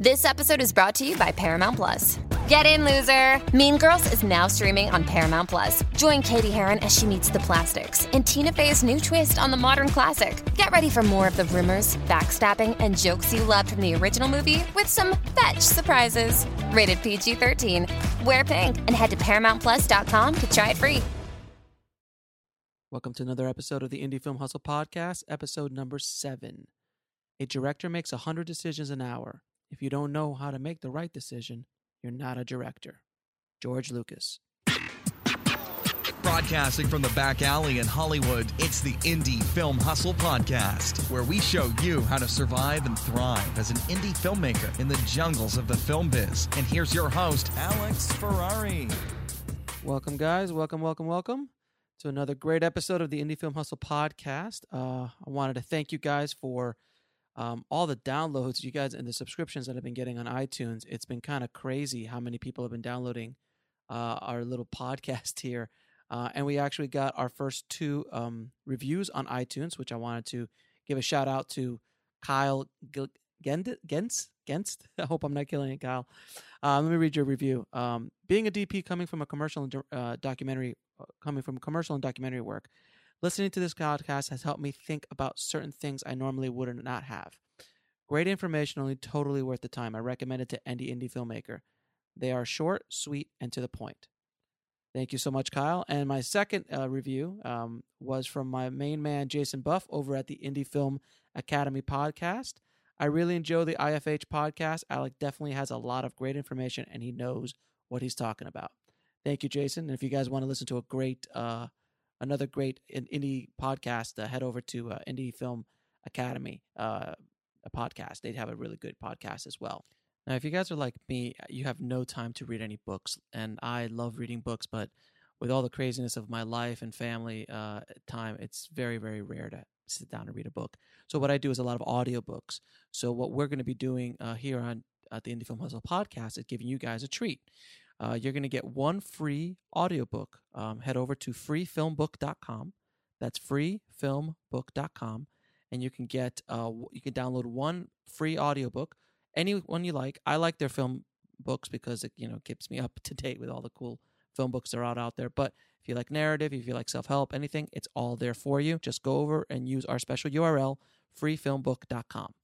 This episode is brought to you by Paramount Plus. Get in, loser! Mean Girls is now streaming on Paramount Plus. Join Cady Heron as she meets the plastics in Tina Fey's new twist on the modern classic. Get ready for more of the rumors, backstabbing, and jokes you loved from the original movie with some fetch surprises. Rated PG 13. Wear pink and head to ParamountPlus.com to try it free. Welcome to another episode of the Indie Film Hustle Podcast, episode number seven. A director makes 100 decisions an hour. If you don't know how to make the right decision, you're not a director. George Lucas. Broadcasting from the back alley in Hollywood, it's the Indie Film Hustle Podcast, where we show you how to survive and thrive as an indie filmmaker in the jungles of the film biz. And here's your host, Alex Ferrari. Welcome, guys. Welcome, welcome, welcome to another great episode of the Indie Film Hustle Podcast. Uh, I wanted to thank you guys for um, all the downloads you guys and the subscriptions that I've been getting on iTunes. It's been kind of crazy how many people have been downloading uh, our little podcast here. Uh, and we actually got our first two um, reviews on iTunes, which I wanted to give a shout out to Kyle Gens. Genst. I hope I'm not killing it, Kyle. Uh, let me read your review. Um, being a DP coming from a commercial and uh, documentary, uh, coming from commercial and documentary work, Listening to this podcast has helped me think about certain things I normally would not have. Great information, only totally worth the time. I recommend it to any indie filmmaker. They are short, sweet, and to the point. Thank you so much, Kyle. And my second uh, review um, was from my main man, Jason Buff, over at the Indie Film Academy podcast. I really enjoy the IFH podcast. Alec definitely has a lot of great information and he knows what he's talking about. Thank you, Jason. And if you guys want to listen to a great uh, another great indie podcast, uh, head over to uh, Indie Film Academy, uh, a podcast. They'd have a really good podcast as well. Now, if you guys are like me, you have no time to read any books, and I love reading books, but with all the craziness of my life and family uh, time, it's very, very rare to sit down and read a book. So what I do is a lot of audiobooks. So what we're going to be doing uh, here on at the Indie Film Hustle podcast is giving you guys a treat uh, you're going to get one free audiobook. Um, head over to freefilmbook.com. That's freefilmbook.com. And you can get, uh, you can download one free audiobook, any one you like. I like their film books because it, you know, keeps me up to date with all the cool film books that are out, out there. But if you like narrative, if you like self help, anything, it's all there for you. Just go over and use our special URL, freefilmbook.com.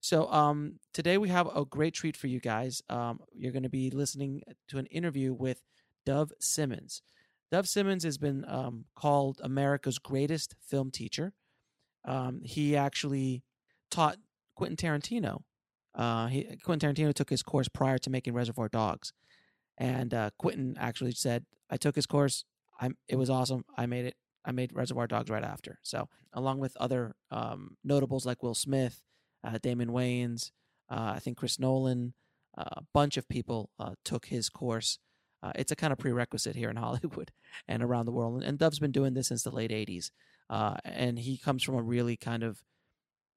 So um, today we have a great treat for you guys. Um, you're going to be listening to an interview with Dov Simens. Dov Simens has been um, called America's greatest film teacher. Um, he actually taught Quentin Tarantino. Uh, he, Quentin Tarantino took his course prior to making Reservoir Dogs, and uh, Quentin actually said, "I took his course. I it was awesome. I made it. I made Reservoir Dogs right after." So, along with other um, notables like Will Smith uh, Damon Wayans, uh, I think Chris Nolan, uh, a bunch of people uh, took his course. Uh, it's a kind of prerequisite here in Hollywood and around the world. And Dov's been doing this since the late 80s. and he comes from a really kind of,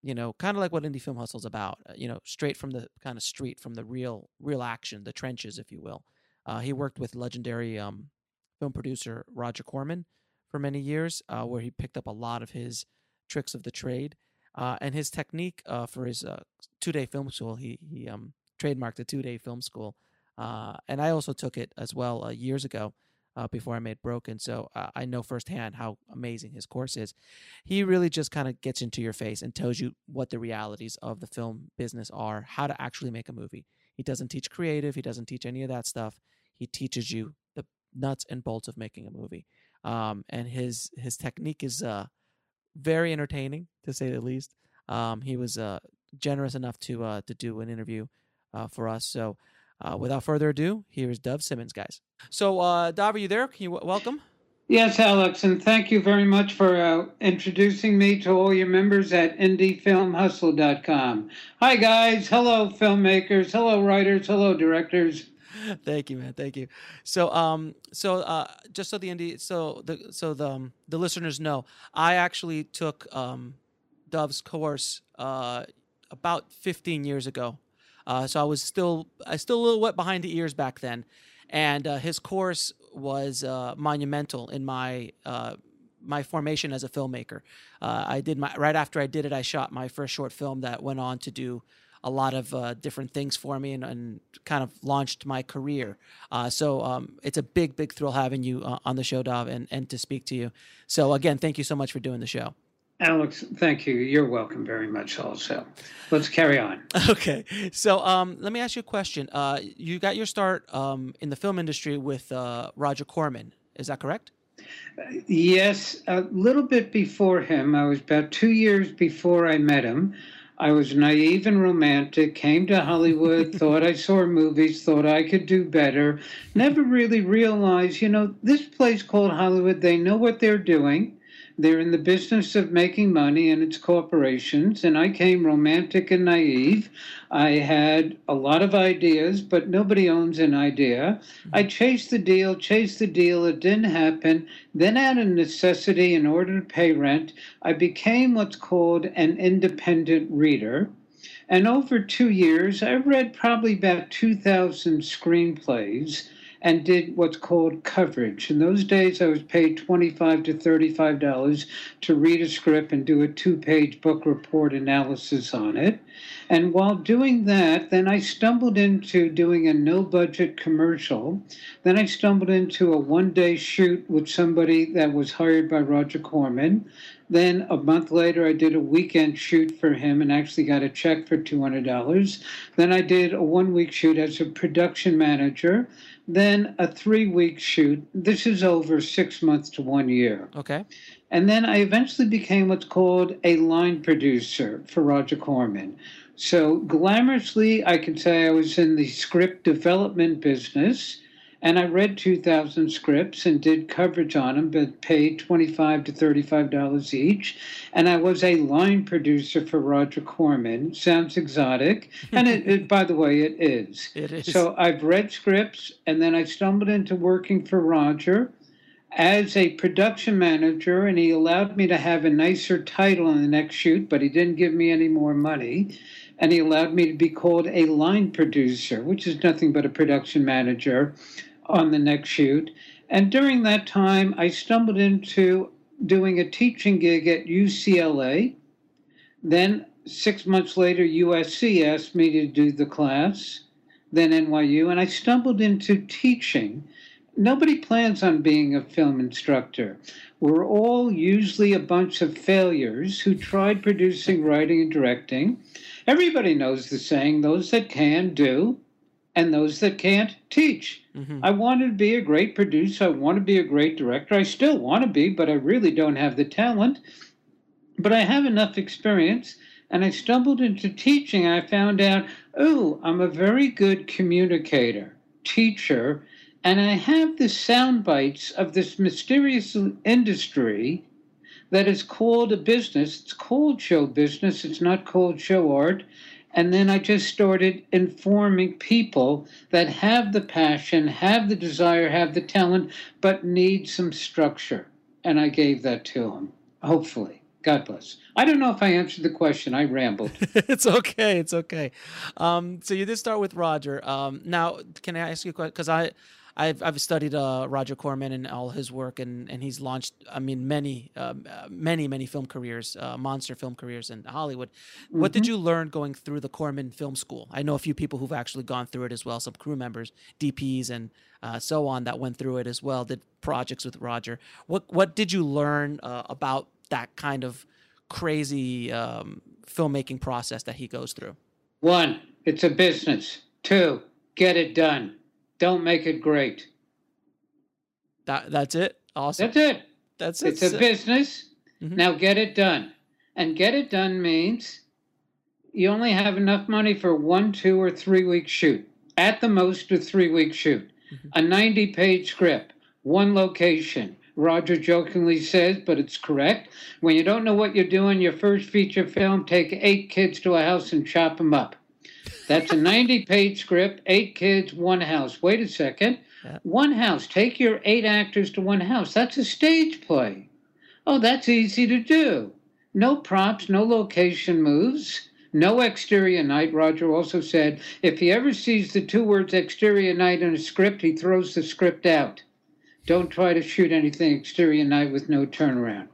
you know, kind of like what Indie Film Hustle is about, you know, straight from the kind of street, from the real, real action, the trenches, if you will. he worked with legendary um, film producer Roger Corman for many years, where he picked up a lot of his tricks of the trade. Uh, and his technique uh, for his uh, two day film school, he he um, trademarked a two day film school, uh, and I also took it as well uh, years ago uh, before I made Broken. So I know firsthand how amazing his course is. He really just kind of gets into your face and tells you what the realities of the film business are, how to actually make a movie. He doesn't teach creative. He doesn't teach any of that stuff. He teaches you the nuts and bolts of making a movie. Um, and his his technique is very entertaining to say the least. Um, he was uh, generous enough to uh, to do an interview uh, for us. So, uh, without further ado, here's Dov Simens, guys. So, uh, are you there? Can you w- welcome? Yes, Alex, and thank you very much for uh, introducing me to all your members at indiefilmhustle.com. Hi, guys. Hello, filmmakers. Hello, writers. Hello, directors. Thank you, man. Thank you. So, um, so uh, just so the indie, so the so the um, the listeners know, I actually took um, Dov's course uh, about 15 years ago. Uh, so I was still I still a little wet behind the ears back then, and uh, his course was uh, monumental in my uh, my formation as a filmmaker. Uh, I did my right after I did it, I shot my first short film that went on to do a lot of uh, different things for me and, and, kind of launched my career. Uh, so um, it's a big, big thrill having you uh, on the show, Dov, and, and to speak to you. So again, thank you so much for doing the show. Alex, thank you. You're welcome very much also. Let's carry on. Okay. So um, let me ask you a question. Uh, you got your start um, in the film industry with uh, Roger Corman. Is that correct? Yes, a little bit before him. I was about two years before I met him. I was naive and romantic, came to Hollywood, thought I saw movies, thought I could do better. Never really realized, you know, this place called Hollywood, they know what they're doing. They're in the business of making money and it's corporations. And I came romantic and naive. I had a lot of ideas, but nobody owns an idea. I mm-hmm. chased the deal, chased the deal. It didn't happen. Then, out of necessity, in order to pay rent, I became what's called an independent reader. And over two years, I read probably about 2,000 screenplays and did what's called coverage. In those days, I was paid 25 to $35 to read a script and do a two page book report analysis on it. And while doing that, then I stumbled into doing a no budget commercial. Then I stumbled into a one day shoot with somebody that was hired by Roger Corman. Then a month later, I did a weekend shoot for him and actually got a check for $200. Then I did a one week shoot as a production manager then a three week shoot. This is over six months to one year. Okay. And then I eventually became what's called a line producer for Roger Corman. So glamorously, I can say I was in the script development business and I read 2,000 scripts and did coverage on them, but paid 25 to $35 each. And I was a line producer for Roger Corman. Sounds exotic. And it, it, by the way, it is. It is. So I've read scripts and then I stumbled into working for Roger as a production manager, and he allowed me to have a nicer title in the next shoot, but he didn't give me any more money. And he allowed me to be called a line producer, which is nothing but a production manager on the next shoot. And during that time, I stumbled into doing a teaching gig at UCLA. Then, six months later, USC asked me to do the class, then NYU, and I stumbled into teaching. Nobody plans on being a film instructor. We're all usually a bunch of failures who tried producing, writing, and directing. Everybody knows the saying those that can do, and those that can't teach. Mm-hmm. I wanted to be a great producer. I want to be a great director. I still want to be, but I really don't have the talent. But I have enough experience. And I stumbled into teaching. And I found out, oh, I'm a very good communicator, teacher, and I have the sound bites of this mysterious industry that is called a business. It's called show business. It's not called show art. And then I just started informing people that have the passion, have the desire, have the talent, but need some structure. And I gave that to them, hopefully. God bless. I don't know if I answered the question. I rambled. it's okay. It's okay. Um, so you did start with Roger. Um, now, can I ask you a question? Because I, I've I've studied uh, Roger Corman and all his work, and, and he's launched, I mean, many um, uh, many many film careers, uh, monster film careers in Hollywood. Mm-hmm. What did mm-hmm. you learn going through the Corman Film School? I know a few people who've actually gone through it as well, some crew members, DPs, and uh, so on that went through it as well. Did projects with Roger. What what did you learn uh, about that kind of crazy um, filmmaking process that he goes through? One, it's a business. Two, get it done. Don't make it great. That that's it. Awesome. That's it. That's it. It's a business. Mm-hmm. Now get it done. And get it done means you only have enough money for one, two, or three week shoot. At the most, a three week shoot. Mm-hmm. A 90 page script, one location, Roger jokingly says, but it's correct. When you don't know what you're doing, your first feature film, take eight kids to a house and chop them up. That's a 90 page script, eight kids, one house. Wait a second. Yeah. One house. Take your eight actors to one house. That's a stage play. Oh, that's easy to do. No props, no location moves, no exterior night. Roger also said if he ever sees the two words exterior night in a script, he throws the script out. Don't try to shoot anything exterior night with no turnaround.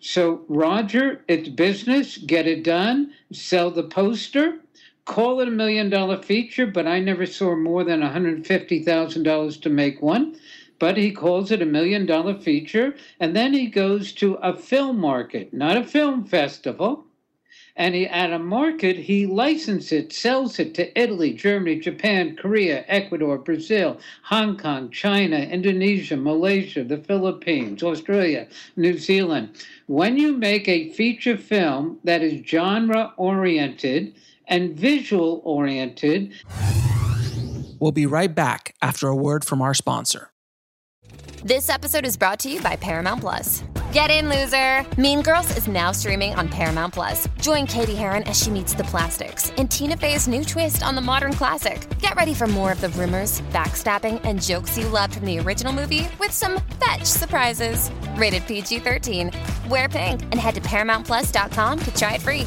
So, Roger, it's business. Get it done. Sell the poster. Call it a million dollar feature, but I never saw more than $150,000 to make one. But he calls it a million dollar feature. And then he goes to a film market, not a film festival. And he, at a market, he licenses it, sells it to Italy, Germany, Japan, Korea, Ecuador, Brazil, Hong Kong, China, Indonesia, Malaysia, the Philippines, Australia, New Zealand. When you make a feature film that is genre oriented, and visual oriented. We'll be right back after a word from our sponsor. This episode is brought to you by Paramount Plus. Get in, loser! Mean Girls is now streaming on Paramount Plus. Join Cady Heron as she meets the plastics in Tina Fey's new twist on the modern classic. Get ready for more of the rumors, backstabbing, and jokes you loved from the original movie with some fetch surprises. Rated PG 13. Wear pink and head to ParamountPlus.com to try it free.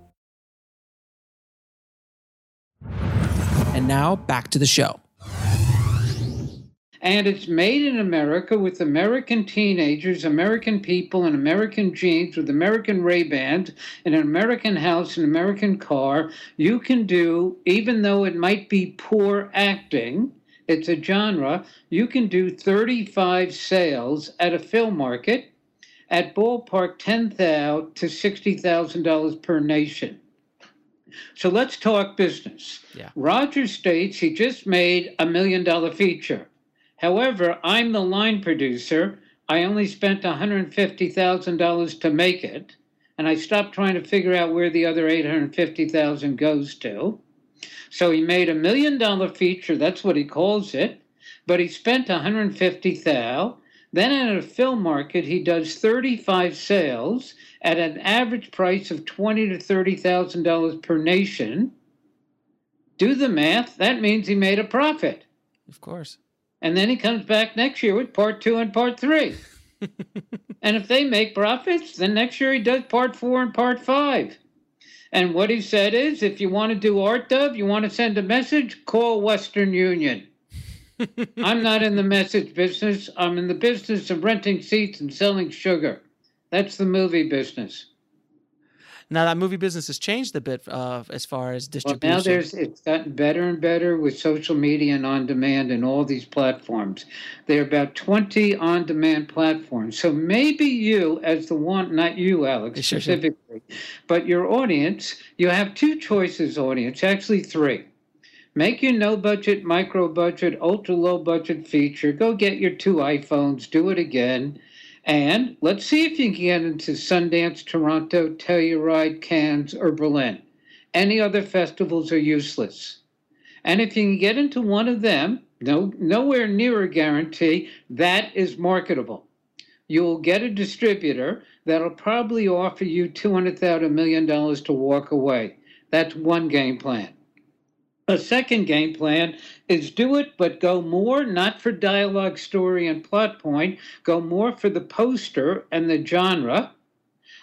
now back to the show. And it's made in America with American teenagers, American people, and American jeans with American Ray Bans in an American house, an American car. You can do, even though it might be poor acting, it's a genre, you can do 35 sales at a film market at ballpark $10,000 to $60,000 per nation. So let's talk business. Yeah. Roger states he just made a million dollar feature. However, I'm the line producer. I only spent $150,000 to make it, and I stopped trying to figure out where the other 850,000 goes to. So he made a million dollar feature, that's what he calls it, but he spent 150,000. Then at a film market, he does 35 sales at an average price of twenty to thirty thousand dollars per nation. Do the math. That means he made a profit. Of course. And then he comes back next year with part two and part three. and if they make profits, then next year he does part four and part five. And what he said is if you want to do art dub, you want to send a message, call Western Union. I'm not in the message business. I'm in the business of renting seats and selling sugar. That's the movie business. Now that movie business has changed a bit uh, as far as distribution. Well, now there's it's gotten better and better with social media and on demand and all these platforms. There are about 20 on demand platforms. So maybe you, as the one, not you, Alex, Sure, sure. specifically, but your audience, you have two choices, audience, actually three. Make your no budget, micro budget, ultra low budget feature. Go get your two iPhones, do it again. And let's see if you can get into Sundance, Toronto, Telluride, Cannes, or Berlin. Any other festivals are useless. And if you can get into one of them, no, nowhere near a guarantee, that is marketable. You will get a distributor that'll probably offer you $200,000 million to walk away. That's one game plan. A second game plan is do it, but go more, not for dialogue, story, and plot point, go more for the poster and the genre.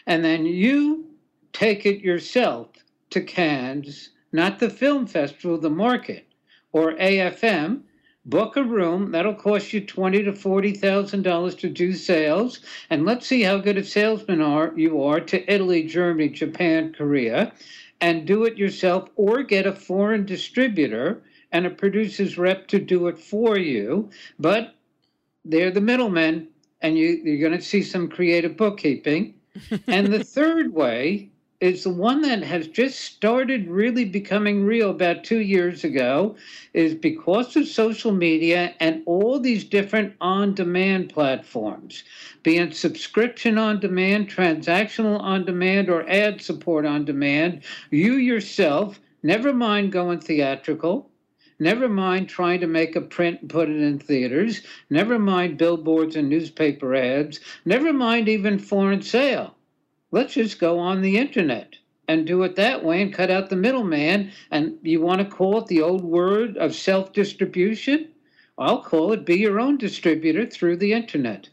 And then you take it yourself to Cannes, not the film festival, the market, or AFM. Book a room. That'll cost you twenty to forty thousand dollars to do sales, and let's see how good a salesman are you are to Italy, Germany, Japan, Korea and do it yourself or get a foreign distributor and a producer's rep to do it for you. But they're the middlemen, and you, you're going to see some creative bookkeeping. and the third way is the one that has just started really becoming real about two years ago is because of social media and all these different on-demand platforms be it subscription on demand transactional on demand or ad support on demand you yourself never mind going theatrical Never mind trying to make a print and put it in theaters. Never mind billboards and newspaper ads. Never mind even foreign sale let's just go on the internet and do it that way and cut out the middleman. And you want to call it the old word of self distribution? I'll call it be your own distributor through the internet.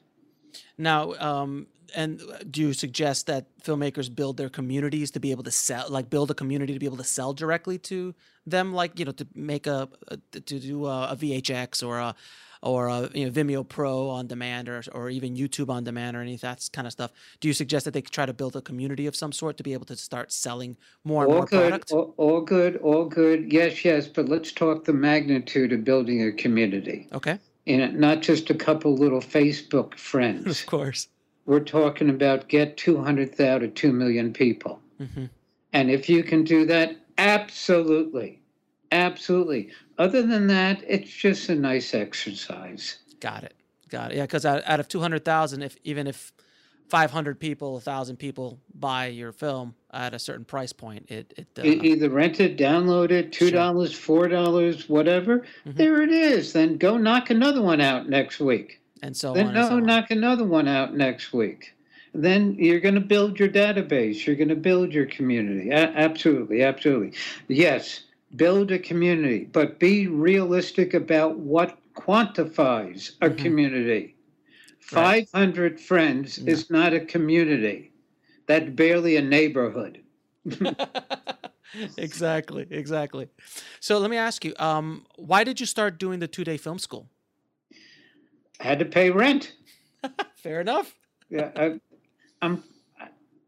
Now, um, and do you suggest that filmmakers build their communities to be able to sell, like build a community to be able to sell directly to them, like you know, to make a, to do a VHX or a or uh, you know Vimeo Pro on demand or or even YouTube on demand or any of that kind of stuff. Do you suggest that they try to build a community of some sort to be able to start selling more and all more good, product? All, all good, all good. Yes, yes, but let's talk the magnitude of building a community. Okay. Know, not just a couple little Facebook friends. of course. We're talking about get 200,000 to 2 million people. Mm-hmm. And if you can do that, absolutely. Absolutely. Other than that, it's just a nice exercise. Got it. Got it. Yeah, because out, out of two hundred thousand, if even if five hundred people, thousand people buy your film at a certain price point, it it uh, either rent it, download it, two dollars, four dollars, whatever. Mhm. There it is. Then go knock another one out next week. and so then on. no, so on. knock another one out next week. Then you're going to build your database. You're going to build your community. A- absolutely, absolutely. Yes, build a community, but be realistic about what quantifies a Mhm. community. Right. 500 friends No. is not a community. That's barely a neighborhood. exactly, exactly. So let me ask you, um, why did you start doing the two day film school? Had to pay rent. Fair enough. yeah, I, I'm.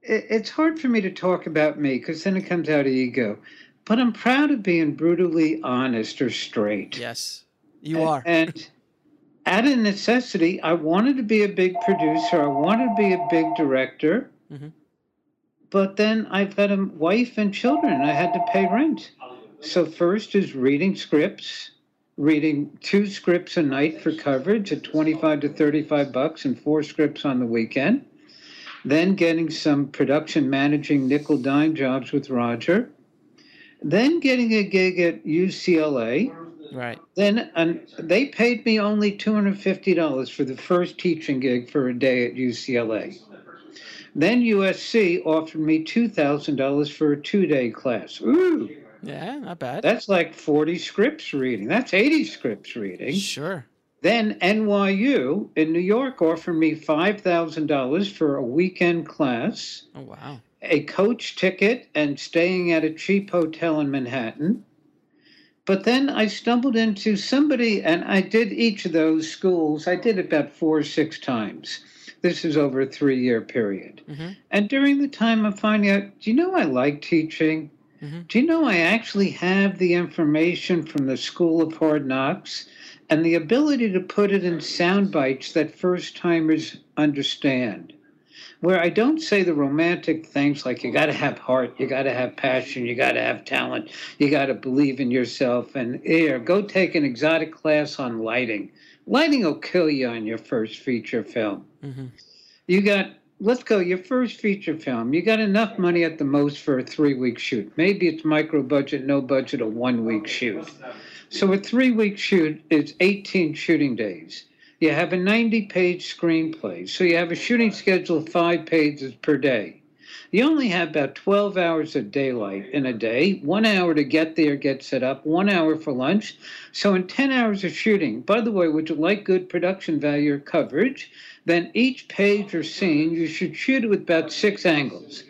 It, it's hard for me to talk about me because then it comes out of ego. But I'm proud of being brutally honest or straight. Yes, you A- are. And out of necessity, I wanted to be a big producer. I wanted to be a big director. Mhm. But then I've got a wife and children. I had to pay rent. So first is reading scripts, reading two scripts a night for coverage at 25 to 35 bucks and four scripts on the weekend. Then getting some production managing nickel dime jobs with Roger. Then getting a gig at UCLA. right. Then and they paid me only $250 for the first teaching gig for a day at UCLA. Then USC offered me $2,000 for a two day class. Ooh, Yeah, not bad. that's like 40 scripts reading. That's 80 scripts reading. Sure. Then NYU in New York offered me $5,000 for a weekend class, Oh wow. A coach ticket, and staying at a cheap hotel in Manhattan. But then I stumbled into somebody, and I did each of those schools. I did it about four or six times. This is over a three year period. hmm And during the time, I'm finding out do you know I like teaching? Mhm. Do you know I actually have the information from the School of Hard Knocks and the ability to put it in sound bites that first timers understand? Where I don't say the romantic things like you got to have heart, you got to have passion, you got to have talent, you got to believe in yourself, and here, go take an exotic class on lighting. Lighting will kill you on your first feature film. Hmm you got let's go your first feature film you got enough money at the most for a three week shoot. Maybe it's micro budget no budget a one week shoot. So a three week shoot is 18 shooting days you have a 90 page screenplay so you have a shooting schedule of five pages per day You only have about 12 hours of daylight in a day, one hour to get there, get set up, one hour for lunch. So, in 10 hours of shooting, by the way, would you like good production value or coverage? Then each page or scene, you should shoot it with about six angles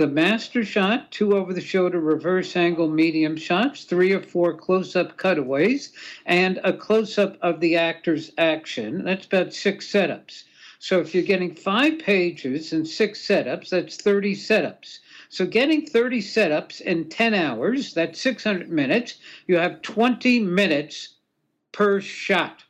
the master shot, two over the shoulder reverse angle medium shots, three or four close up cutaways, and a close up of the actor's action. That's about six setups. So if you're getting five pages and six setups, that's 30 setups. So getting 30 setups in 10 hours, that's 600 minutes, you have 20 minutes per shot.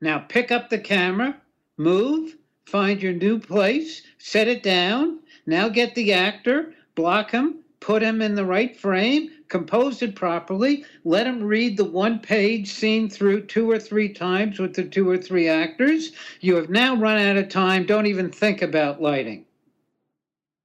Now pick up the camera, move, find your new place, set it down, now get the actor, block him, put him in the right frame, compose it properly, let him read the one page scene through two or three times with the two or three actors. You have now run out of time. Don't even think about lighting.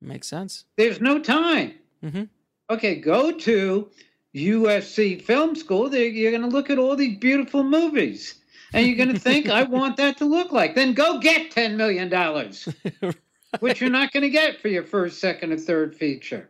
Makes sense. There's no time. Mm-hmm. Okay, go to USC Film School. There, you're going to look at all these beautiful movies. And you're going to think, I want that to look like. Then go get $10 million which you're not going to get for your first, second, or third feature.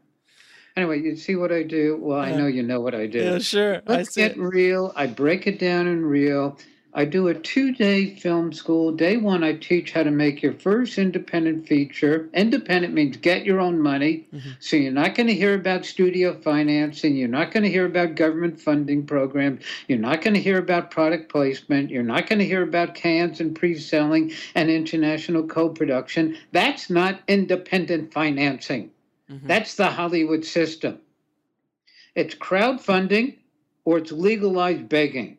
Anyway, you see what I do? Well, I know you know what I do. Yeah, sure. Let's get real. I break it down in real. I do a two day film school. Day one, I teach how to make your first independent feature. Independent means get your own money. Mm-hmm. So you're not going to hear about studio financing. You're not going to hear about government funding programs. You're not going to hear about product placement. You're not going to hear about Cannes and pre selling and international co production. That's not independent financing. Mm-hmm. That's the Hollywood system. It's crowdfunding or it's legalized begging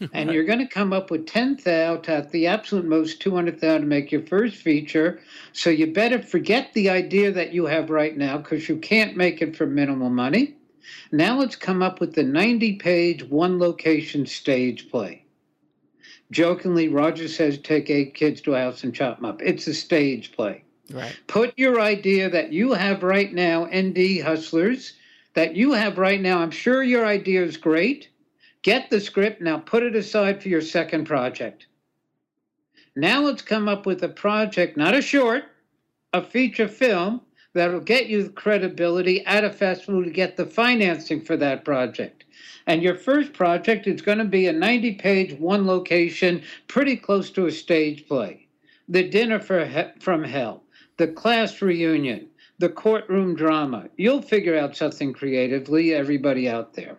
and you're going to come up with 10,000 at the absolute most 200,000 to make your first feature. So you better forget the idea that you have right now because you can't make it for minimal money. Now let's come up with the 90 page, one location stage play. Jokingly, Roger says, take eight kids to a house and chop them up. It's a stage play. Right. Put your idea that you have right now, Indie hustlers, that you have right now. I'm sure your idea is great. Get the script, now put it aside for your second project. Now let's come up with a project, not a short, a feature film that'll get you the credibility at a festival to get the financing for that project. And your first project is going to be a 90 page, one location, pretty close to a stage play. The Dinner he- from Hell, the class reunion, the courtroom drama. You'll figure out something creatively, everybody out there.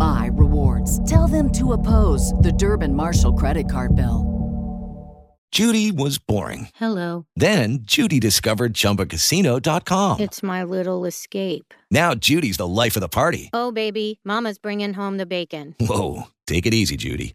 my rewards. Tell them to oppose the Durbin Marshall credit card bill. Judy was boring. Hello. Then Judy discovered chumbacasino.com. It's my little escape. Now Judy's the life of the party. Oh, baby, Mama's bringing home the bacon. Whoa. Take it easy, Judy.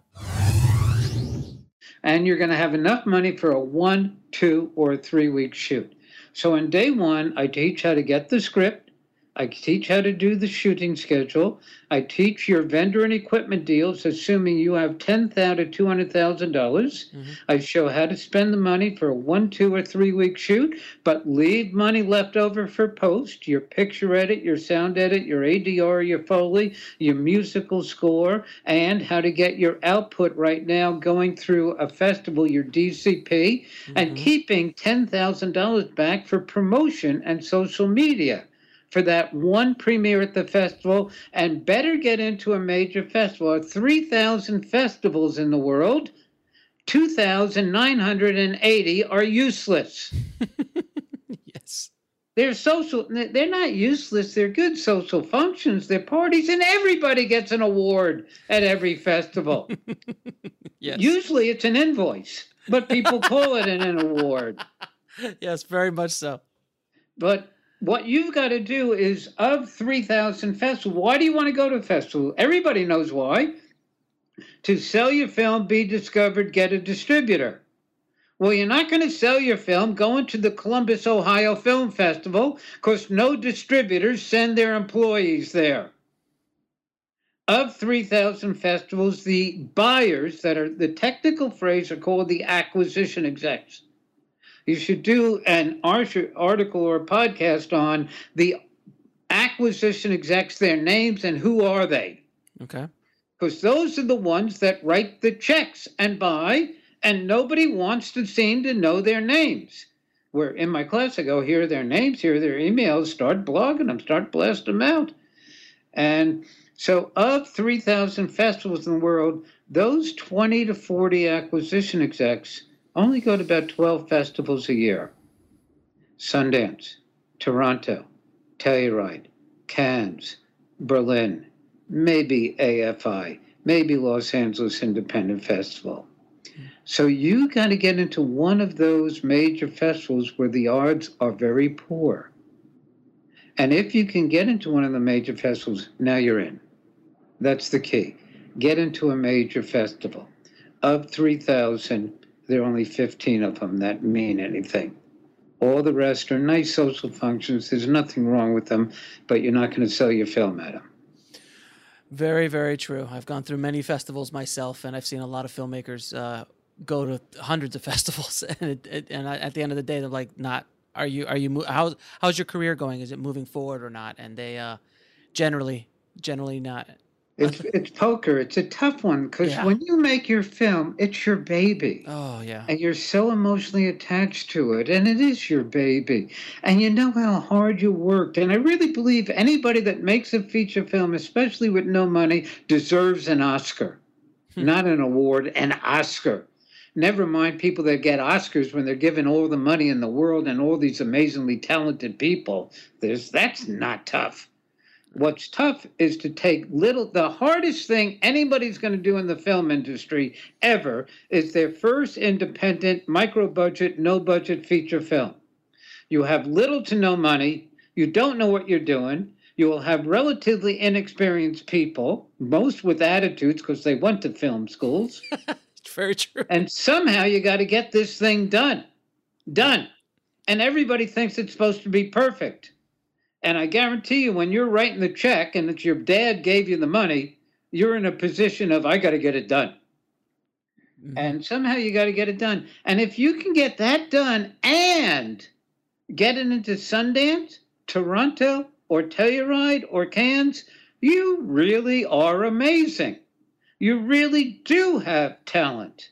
And you're going to have enough money for a one, two, or three week shoot. So on day one, I teach how to get the script, I teach how to do the shooting schedule. I teach your vendor and equipment deals, assuming you have ten thousand to two hundred thousand dollars. Mm-hmm. I show how to spend the money for a one, two, or three week shoot, but leave money left over for post, your picture edit, your sound edit, your ADR, your foley, your musical score, and how to get your output right now going through a festival, your DCP, and mm-hmm. keeping ten thousand dollars back for promotion and social media for that one premiere at the festival and better get into a major festival. There 3,000 festivals in the world. 2,980 are useless. yes. They're social, they're not useless. They're good social functions. They're parties, and everybody gets an award at every festival. Yes. Usually it's an invoice, but people call it an award. yes, very much so. But what you've got to do is of 3,000 festivals, why do you want to go to a festival? Everybody knows why. To sell your film, be discovered, get a distributor. Well, you're not going to sell your film going to the Columbus, Ohio Film Festival because no distributors send their employees there. Of 3,000 festivals, the buyers that are the technical phrase are called the acquisition execs. You should do an article or a podcast on the acquisition execs, their names, and who are they. Okay. Because those are the ones that write the checks and buy, and nobody wants to seem to know their names. Where in my class, I go, here are their names, here are their emails, start blogging them, start blasting them out. And so, of 3,000 festivals in the world, those 20 to 40 acquisition execs only go to about 12 festivals a year Sundance, Toronto, Telluride, Cannes, Berlin, maybe AFI, maybe Los Angeles Independent Festival. So you got to get into one of those major festivals where the odds are very poor. And if you can get into one of the major festivals, now you're in. That's the key. Get into a major festival. Of 3,000, there are only 15 of them that mean anything. All the rest are nice social functions. There's nothing wrong with them, but you're not going to sell your film at them. Very, very true. I've gone through many festivals myself, and I've seen a lot of filmmakers uh, go to hundreds of festivals, and it, it, and I, at the end of the day, they're like, "Not are you? Are you? How's how's your career going? Is it moving forward or not?" And they uh, generally, generally not. It's it's poker. It's a tough one because Yeah. when you make your film, it's your baby. Oh yeah. And you're so emotionally attached to it, and it is your baby. And you know how hard you worked. And I really believe anybody that makes a feature film, especially with no money, deserves an Oscar, hmm. not an award, an Oscar. Never mind people that get Oscars when they're given all the money in the world and all these amazingly talented people. There's that's not tough. What's tough is to take little, the hardest thing anybody's going to do in the film industry ever is their first independent, micro budget, no budget feature film. You have little to no money, you don't know what you're doing, you will have relatively inexperienced people, most with attitudes because they went to film schools. Very true. And somehow you got to get this thing done. Done. And everybody thinks it's supposed to be perfect. And I guarantee you, when you're writing the check and it's your dad gave you the money, you're in a position of, I got to get it done. Mm-hmm. And somehow you got to get it done. And if you can get that done and get it into Sundance, Toronto, or Telluride, or Cannes, you really are amazing. You really do have talent.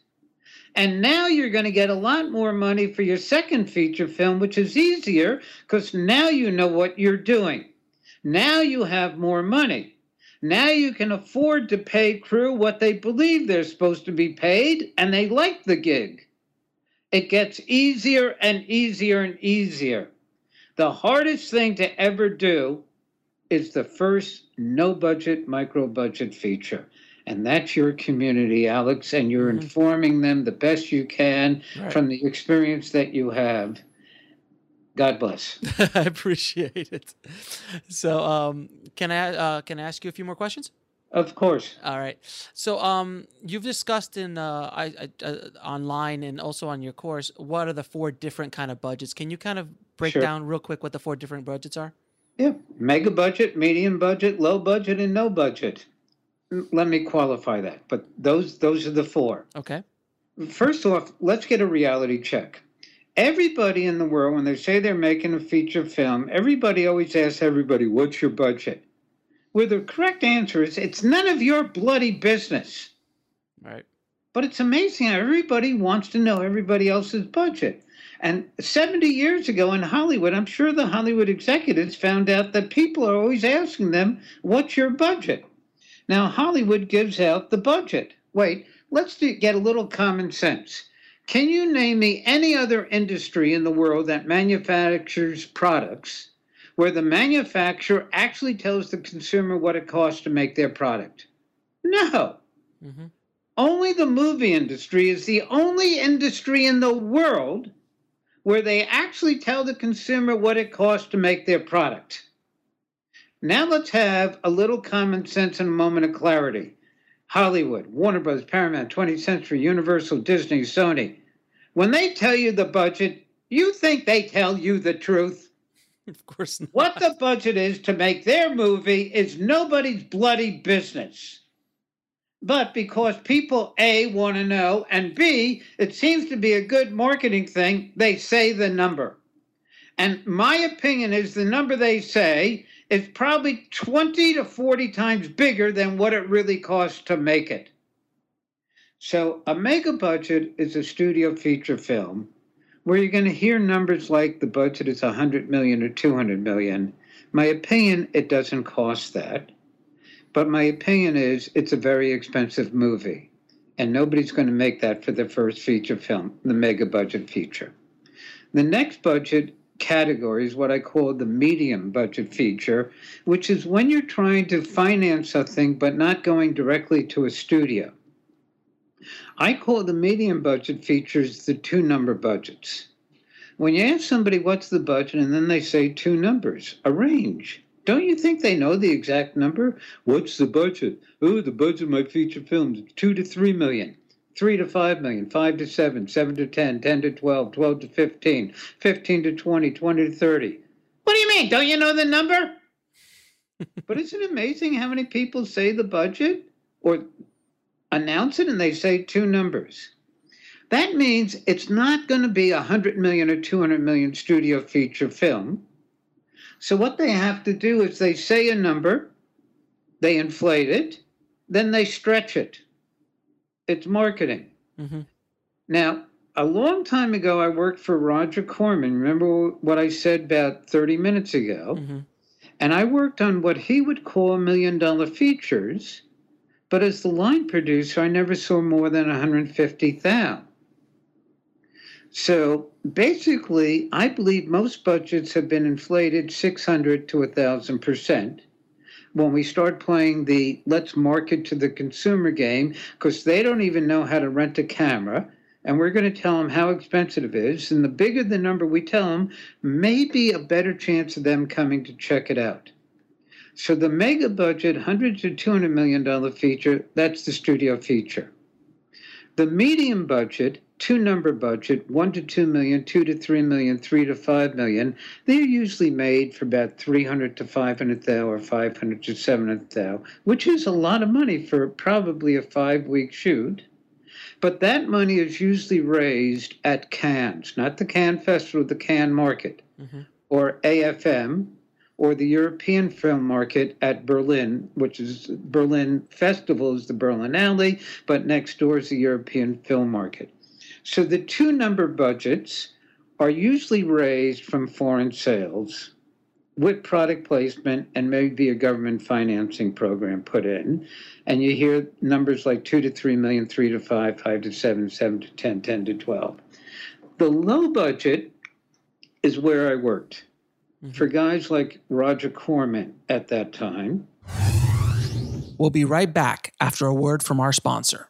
And now you're going to get a lot more money for your second feature film, which is easier because now you know what you're doing. Now you have more money. Now you can afford to pay crew what they believe they're supposed to be paid, and they like the gig. It gets easier and easier and easier. The hardest thing to ever do is the first no budget, micro budget feature. And that's your community, Alex, and you're informing them the best you can Right. from the experience that you have. God bless. I appreciate it. So, um, can I uh, can I ask you a few more questions? Of course. All right. So, um, you've discussed in uh, I, I, uh, online and also on your course what are the four different kind of budgets. Can you kind of break Sure. down real quick what the four different budgets are? Yeah, mega budget, medium budget, low budget, and no budget. Let me qualify that. But those those are the four. Okay. First off, let's get a reality check. Everybody in the world, when they say they're making a feature film, everybody always asks everybody, "What's your budget?" Where the correct answer is, "It's none of your bloody business." Right. But it's amazing how everybody wants to know everybody else's budget. And 70 years ago in Hollywood, I'm sure the Hollywood executives found out that people are always asking them, What's your budget? Now, Hollywood gives out the budget. Wait, let's do, get a little common sense. Can you name me any other industry in the world that manufactures products where the manufacturer actually tells the consumer what it costs to make their product? No. Mm-hmm. Only the movie industry is the only industry in the world where they actually tell the consumer what it costs to make their product. Now let's have a little common sense and a moment of clarity. Hollywood, Warner Bros., Paramount, 20th Century, Universal, Disney, Sony. When they tell you the budget, you think they tell you the truth? Of course not. What the budget is to make their movie is nobody's bloody business. But because people A want to know and B, it seems to be a good marketing thing, they say the number. And my opinion is the number they say is probably 20 to 40 times bigger than what it really costs to make it. So a mega budget is a studio feature film where you're going to hear numbers like the budget is 100 million or 200 million. My opinion, it doesn't cost that. But my opinion is it's a very expensive movie. And nobody's going to make that for the first feature film, the mega budget feature. The next budget category is what I call the medium budget feature, which is when you're trying to finance something but not going directly to a studio. I call the medium budget features the two number budgets. When you ask somebody what's the budget and then they say two numbers, a range, don't you think they know the exact number? What's the budget? Oh, the budget of my feature films, two to three million, three to five million, five to seven, seven to 10, 10 to 12, 12 to 15, 15 to 20, 20 to 30. What do you mean? Don't you know the number? but isn't it amazing how many people say the budget or announce it and they say two numbers? That means it's not going to be a 100 million or 200 million studio feature film. So what they have to do is they say a number, they inflate it, then they stretch it. It's marketing. Mm-hmm. Now, a long time ago, I worked for Roger Corman. Remember what I said about 30 minutes ago? Mm-hmm. And I worked on what he would call million dollar features. But as the line producer, I never saw more than 150,000. So basically, I believe most budgets have been inflated 600 to 1,000% when we start playing the let's market to the consumer game because they don't even know how to rent a camera. And we're going to tell them how expensive it is. And the bigger the number we tell them, maybe a better chance of them coming to check it out. So the mega budget, 100 to 200 million dollar feature, that's the studio feature. The medium budget, two number budget, one to two million, two to three million, three to five million, they're usually made for about 300 to 500 thou or 500 to 700 thou, which is a lot of money for probably a five week shoot. But that money is usually raised at Cannes, not the Cannes Festival, the Cannes Market, mm-hmm. or AFM, or the European film market at Berlin, which is Berlin Festival is the Berlinale, but next door is the European film market. So the two number budgets are usually raised from foreign sales with product placement and maybe a government financing program put in. And you hear numbers like two to three million, three to five, five to seven, seven to 10, 10 to 12. The low budget is where I worked mm-hmm. for guys like Roger Corman at that time. We'll be right back after a word from our sponsor.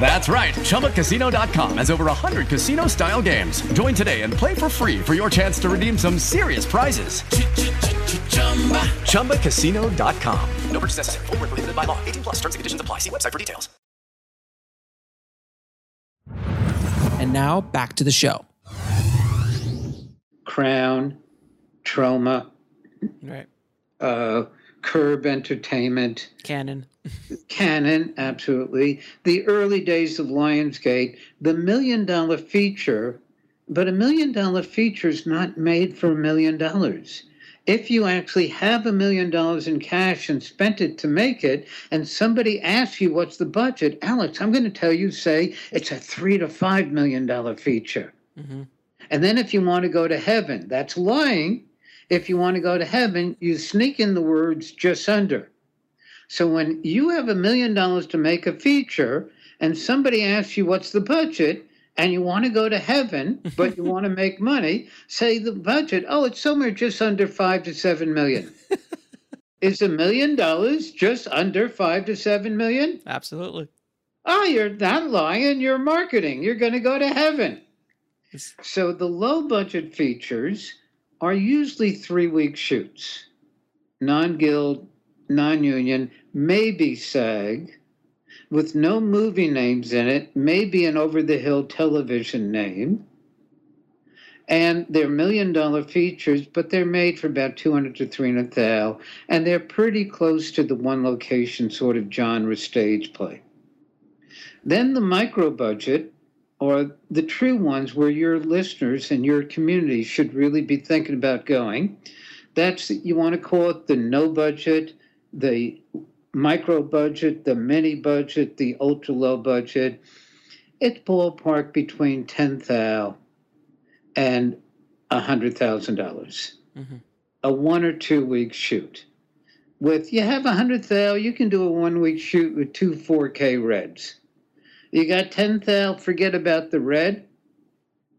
That's right. ChumbaCasino.com has over 100 casino style games. Join today and play for free for your chance to redeem some serious prizes. ChumbaCasino.com. No purchase necessary. Full prohibited by law. 18 plus terms and conditions apply. See website for details. And now back to the show. Crown, Troma, right. uh, Curb Entertainment, Canon. Canon, absolutely. The early days of Lionsgate, the million dollar feature, but a million dollar feature is not made for a million dollars. If you actually have a million dollars in cash and spent it to make it, and somebody asks you what's the budget, Alex, I'm going to tell you, say it's a three to five million dollar feature. Mm-hmm. And then if you want to go to heaven, that's lying. If you want to go to heaven, you sneak in the words just under. So when you have a million dollars to make a feature and somebody asks you what's the budget and you want to go to heaven, but you want to make money, say the budget, oh, it's somewhere just under five to seven million. Is a million dollars just under five to seven million? Absolutely. Oh, you're not lying, you're marketing. You're going to go to heaven. So the low budget features are usually three week shoots, non guild, non union, maybe SAG, with no movie names in it, maybe an over the hill television name. And they're million dollar features, but they're made for about 200 to 300 thou, and they're pretty close to the one location sort of genre stage play. Then the micro budget, or the true ones where your listeners and your community should really be thinking about going. That's, you want to call it the no budget, the micro budget, the mini budget, the ultra low budget. It's ballpark between 10 thou and 100,000. dollars Mm-hmm. A one or two week shoot. With you have a hundred thou, you can do a one week shoot with two 4K reds. You got 10 thou, forget about the red.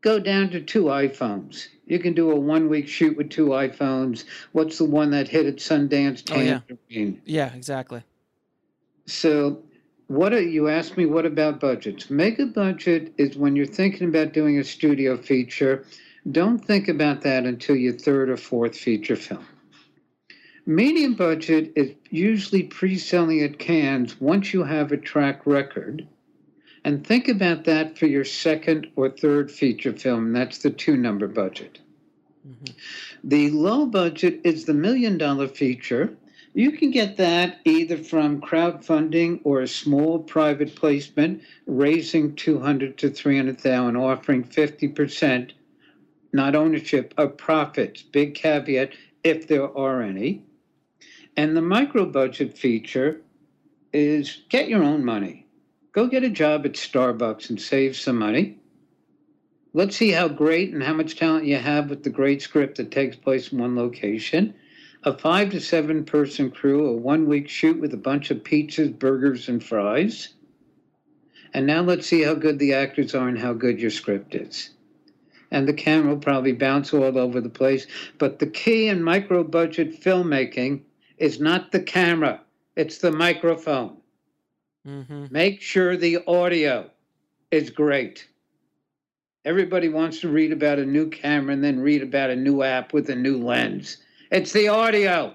Go down to two iPhones. You can do a one week shoot with two iPhones. What's the one that hit at Sundance? Oh, yeah. Yeah, exactly. So, what are, you asked me, what about budgets? Make a budget is when you're thinking about doing a studio feature. Don't think about that until your third or fourth feature film. Medium budget is usually pre selling at Cannes once you have a track record. And think about that for your second or third feature film. That's the two number budget. Mm-hmm. The low budget is the million dollar feature. You can get that either from crowdfunding or a small private placement, raising 200 to 300,000 offering 50% not ownership of profits. Big caveat if there are any. And the micro budget feature is get your own money. Go get a job at Starbucks and save some money. Let's see how great and how much talent you have with the great script that takes place in one location. A five to seven person crew, a one week shoot with a bunch of pizzas, burgers, and fries. And now let's see how good the actors are and how good your script is. And the camera will probably bounce all over the place. But the key in micro budget filmmaking is not the camera, it's the microphone. Mm-hmm. Make sure the audio is great. Everybody wants to read about a new camera and then read about a new app with a new lens. It's the audio.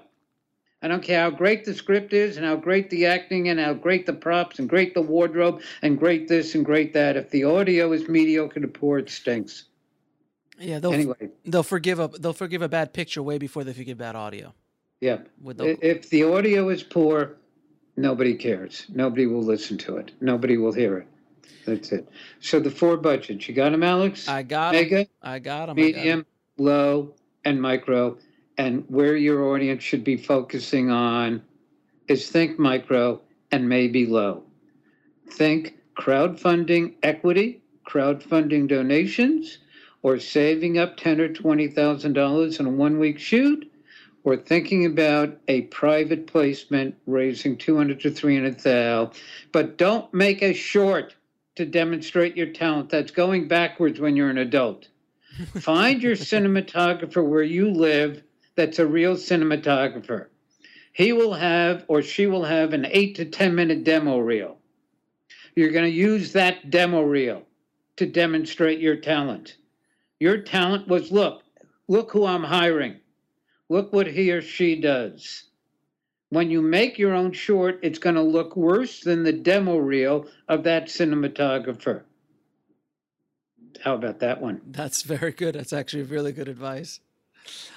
I don't care how great the script is and how great the acting and how great the props and great the wardrobe and great this and great that. If the audio is mediocre to poor, it stinks. Yeah, they'll Anyway. they'll forgive a they'll forgive a bad picture way before they forgive bad audio. Yeah. The- If the audio is poor, nobody cares. Nobody will listen to it. Nobody will hear it. That's it. So the four budgets, you got them, Alex? I got. Mega, I got them. medium, low, and micro. And where your audience should be focusing on is think micro and maybe low. Think crowdfunding equity, crowdfunding donations, or saving up ten or twenty thousand dollars in a one-week shoot, or thinking about a private placement raising two hundred to three hundred thousand. But don't make a short to demonstrate your talent. That's going backwards when you're an adult. Find your cinematographer where you live that's a real cinematographer. He will have or she will have an eight to 10 minute demo reel. You're going to use that demo reel to demonstrate your talent. Your talent was look, look who I'm hiring. Look what he or she does. When you make your own short, it's going to look worse than the demo reel of that cinematographer. How about that one? That's very good. That's actually really good advice.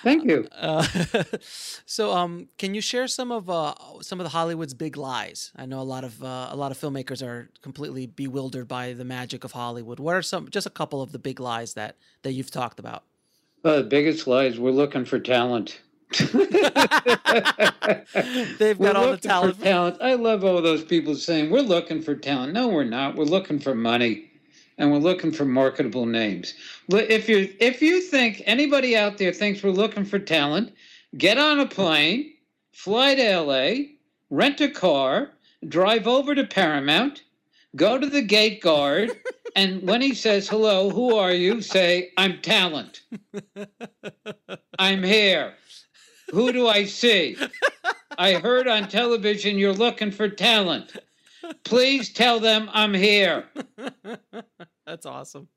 Thank you. Uh, so, um, can you share some of uh, some of the Hollywood's big lies? I know a lot of uh, a lot of filmmakers are completely bewildered by the magic of Hollywood. What are some, just a couple of the big lies that that you've talked about? Uh, the biggest lie is we're looking for talent. They've We're got all the talent. For talent. I love all those people saying we're looking for talent. No, we're not. We're looking for money, and we're looking for marketable names. If you if you think anybody out there thinks we're looking for talent, get on a plane, fly to L.A., rent a car, drive over to Paramount, go to the gate guard, and when he says hello, who are you? Say I'm talent. I'm here. Who do I see? I heard on television you're looking for talent. Please tell them I'm here. That's awesome.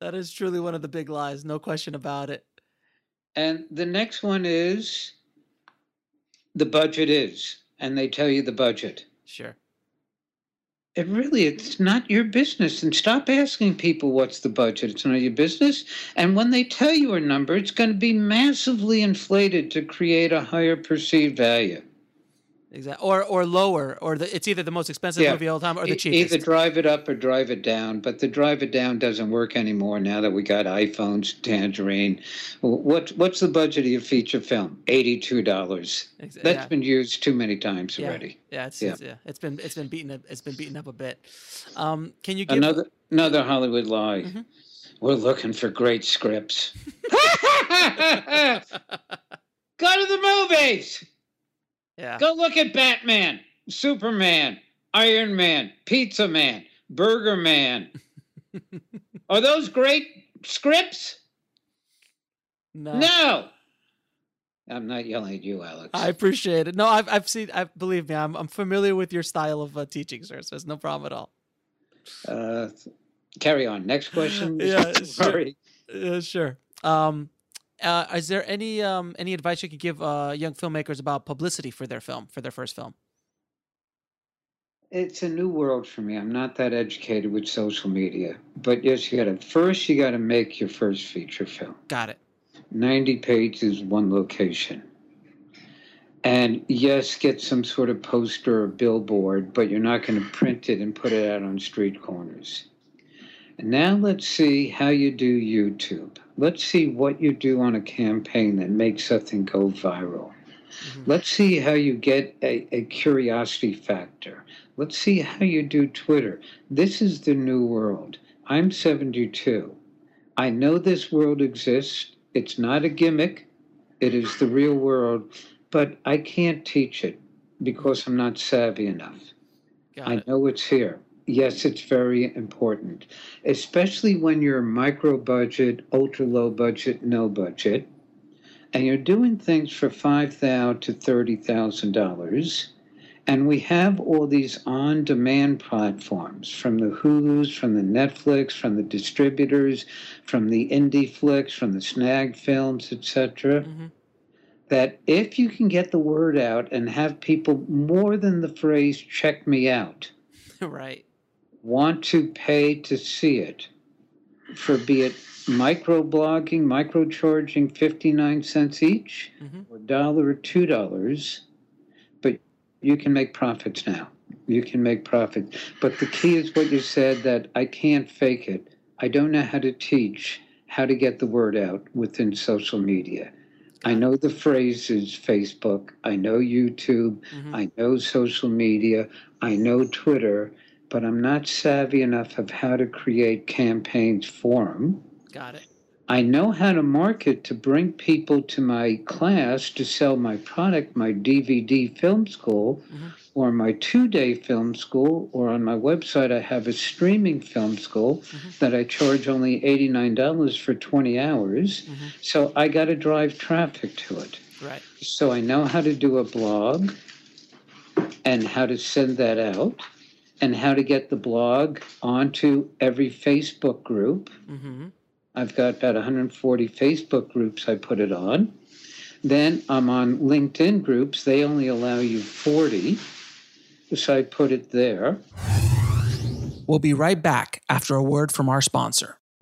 that is truly one of the big lies, no question about it. And the next one is the budget is, and they tell you the budget. Sure. It really, it's not your business. And stop asking people what's the budget. It's not your business. And when they tell you a number, it's going to be massively inflated to create a higher perceived value. Exactly. Or or lower, or the, it's either the most expensive movie of all time or the cheapest. Either drive it up or drive it down, but the drive it down doesn't work anymore now that we got iPhones, Tangerine. What what's the budget of your feature film? Eighty-two dollars. Ex- That's yeah. been used too many times yeah. already. Yeah, it's, Yeah. It's, yeah, it's been it's been beaten up, it's been beaten up a bit. Um, can you give Another another Hollywood lie. Mm-hmm. We're looking for great scripts. Go to the movies. Yeah. Go look at Batman, Superman, Iron Man, Pizza Man, Burger Man. Are those great scripts? No. No. I'm not yelling at you, Alex. I appreciate it. No, I've I've seen. I believe me, I'm I'm familiar with your style of uh, teaching, sir. So it's no problem at all. Uh, carry on. Next question. Yeah, Sorry. Sure. Yeah, sure. Um, uh, is there any um any advice you could give uh young filmmakers about publicity for their film for their first film? It's a new world for me. I'm not that educated with social media, but yes, you got to first. You got to make your first feature film. Got it. 90 pages, one location. And yes, get some sort of poster or billboard, but you're not going to print it and put it out on street corners. And now let's see how you do YouTube. Let's see what you do on a campaign that makes something go viral. Mm-hmm. Let's see how you get a, a curiosity factor. Let's see how you do Twitter. This is the new world. I'm 72. I know this world exists. It's not a gimmick, it is the real world, but I can't teach it because I'm not savvy enough. Got I it. know it's here. Yes, it's very important, especially when you're micro budget, ultra low budget, no budget, and you're doing things for five thousand to thirty thousand dollars, And we have all these on demand platforms from the Hulus, from the Netflix, from the distributors, from the IndieFlix, from the Snag Films, etc. Mm-hmm. That if you can get the word out and have people more than the phrase check me out, right. Want to pay to see it for be it microblogging, microcharging 59 cents each, mm-hmm. or dollar or two dollars, but you can make profits now. You can make profits. But the key is what you said that I can't fake it. I don't know how to teach how to get the word out within social media. I know the phrases Facebook, I know YouTube, mm-hmm. I know social media, I know Twitter, but I'm not savvy enough of how to create campaigns for them. Got it. I know how to market to bring people to my class to sell my product, my DVD film school, mm-hmm. or my two day film school, or on my website, I have a streaming film school mm-hmm. that I charge only $89 for 20 hours. Mm-hmm. So I got to drive traffic to it. Right. So I know how to do a blog and how to send that out and how to get the blog onto every Facebook group. Mm-hmm. I've got about 140 Facebook groups I put it on. Then I'm on LinkedIn groups. They only allow you 40. So I put it there. We'll be right back after a word from our sponsor.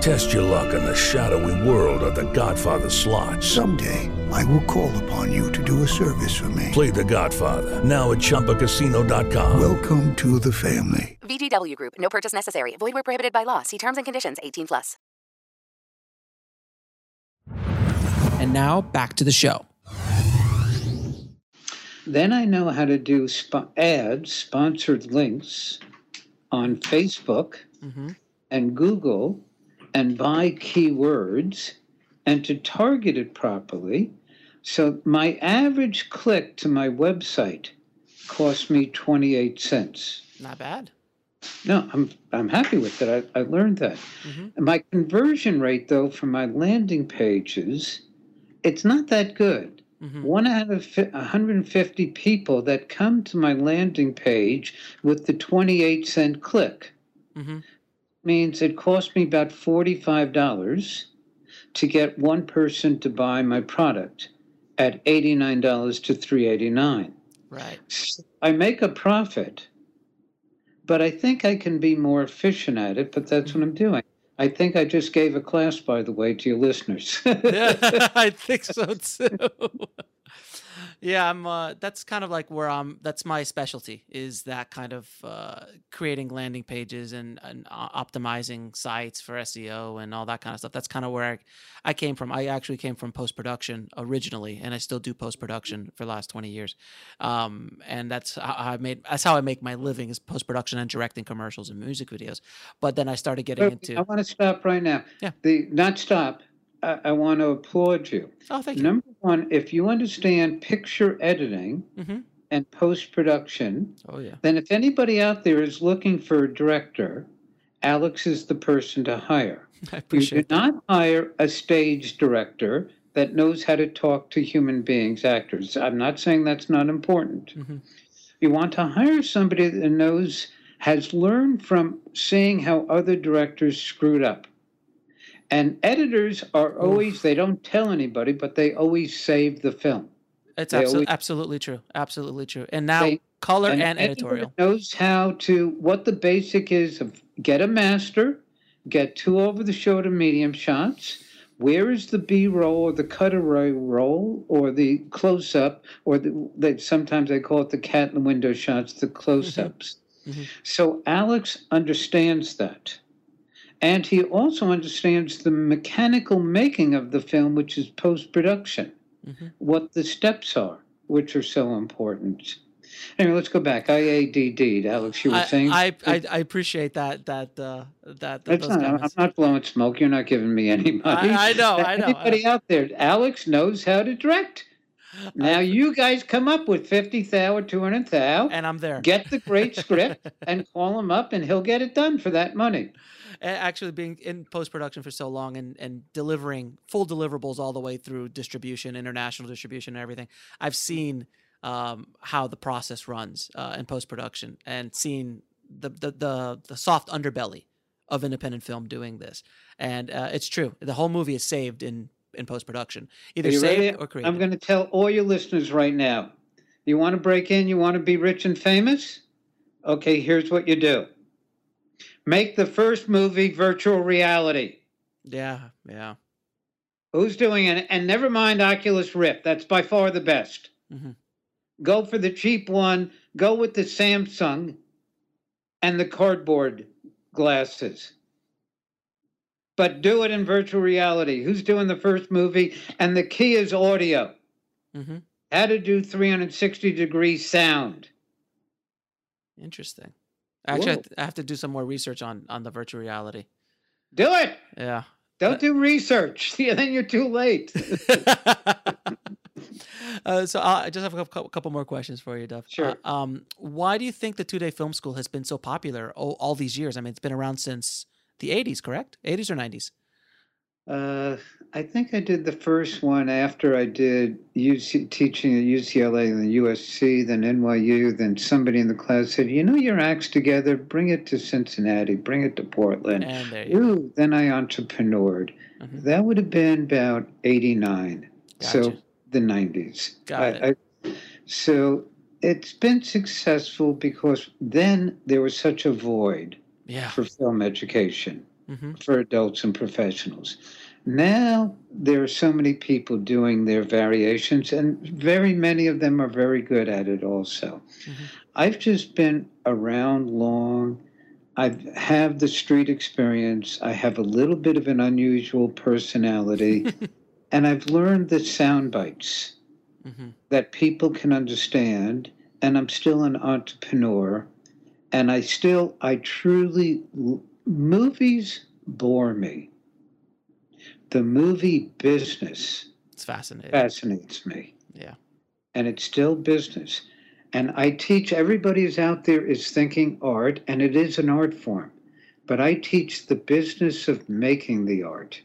Test your luck in the shadowy world of The Godfather slot. Someday, I will call upon you to do a service for me. Play The Godfather now at ChumbaCasino.com. Welcome to the family. VGW Group. No purchase necessary. Void where prohibited by law. See terms and conditions. 18 plus. And now back to the show. Then I know how to do sp- ads, sponsored links on Facebook Mm-hmm. and Google and buy keywords and to target it properly. So my average click to my website cost me 28 cents. Not bad. No, I'm I'm happy with that. I, I learned that. Mm-hmm. My conversion rate though for my landing pages, it's not that good. Mm-hmm. One out of fi- 150 people that come to my landing page with the 28 cent click Mm-hmm. Means it cost me about $45 to get one person to buy my product at $89 to 389. Right. I make a profit, but I think I can be more efficient at it, but that's what I'm mm-hmm. doing. I think I just gave a class, by the way, to your listeners. yeah, I think so too. yeah, I'm. Uh, that's kind of like where I'm. That's my specialty is that kind of uh, creating landing pages and, and uh, optimizing sites for SEO and all that kind of stuff. That's kind of where I, I came from. I actually came from post production originally, and I still do post production for the last twenty years. Um, and that's how I made. That's how I make my living is post production and directing commercials and music videos. But then I started getting into. I want to stop right now. Yeah. The not stop. I, I want to applaud you. Oh, thank you. Number one, if you understand picture editing Mhm. and post production, Oh yeah. then if anybody out there is looking for a director, Alex is the person to hire. I appreciate You do not hire a stage director. that knows how to talk to human beings, actors. I'm not saying that's not important. You want to hire somebody that knows, has learned from seeing how other directors screwed up. And editors are always, they don't tell anybody, but they always save the film. It's always- absolutely true. Absolutely true. And now They- color an and editorial. knows how to what the basic is of get a master, get two over the shoulder medium shots. Where is the B roll or the cutaway roll or the close up or the they sometimes they call it the cat in the window shots, the close ups. Mm-hmm. Mm-hmm. So Alex understands that. And he also understands the mechanical making of the film, which is post production, what the steps are, which are so important. Anyway, let's go back. IADD, Alex, you were I, saying? I, I I appreciate that that uh, that That's those not, I'm not blowing smoke. You're not giving me any money. I know, I know. Anybody out there, Alex knows how to direct. Now you guys come up with 50 thou or 200 thou. And I'm there. Get the great script and call him up and he'll get it done for that money. Actually being in post production for so long and, and delivering full deliverables all the way through distribution, international distribution, and everything, I've seen um, how the process runs uh, in post production and seen the, the the the soft underbelly of independent film doing this. And uh, it's true. The whole movie is saved in in post production, either saved ready? or created. I'm going to tell all your listeners right now. You want to break in? You want to be rich and famous? Okay, here's what you do. Make the first movie virtual reality. Yeah, yeah. Who's doing it? And never mind Oculus Rift. That's by far the best. Mhm. Go for the cheap one. Go with the Samsung and the cardboard glasses. But do it in virtual reality. Who's doing the first movie? And the key is audio. Mm-hmm. How to do 360 degree sound. Interesting. Actually, I to, I have to do some more research on on the virtual reality. Do it. Yeah. Don't do research. Yeah, then you're too late. Uh, so uh, I just have a couple, couple more questions for you, Dov. Sure. Uh, um, why do you think the two day film school has been so popular all, all these years? I mean, it's been around since the 80s, correct? 80s or 90s? Uh, I think I did the first one after I did UC, teaching at UCLA, and then USC, then NYU. Then somebody in the class said, "You know your acts together. Bring it to Cincinnati. Bring it to Portland." And there you Ooh, then I entrepreneured. Mhm. That would have been about '89, so the '90s. Got I, it. I, so it's been successful because then there was such a void Yeah. for film education hmm for adults and professionals. Now there are so many people doing their variations, and very many of them are very good at it also. I've just been around long. I have the street experience. I have a little bit of an unusual personality, and I've learned the sound bites hmm that people can understand. And I'm still an entrepreneur, and I still, I truly, movies bore me. The movie business It's fascinating. fascinates me, Yeah. and it's still business. And I teach everybody who's out there is thinking art, and it is an art form, but I teach the business of making the art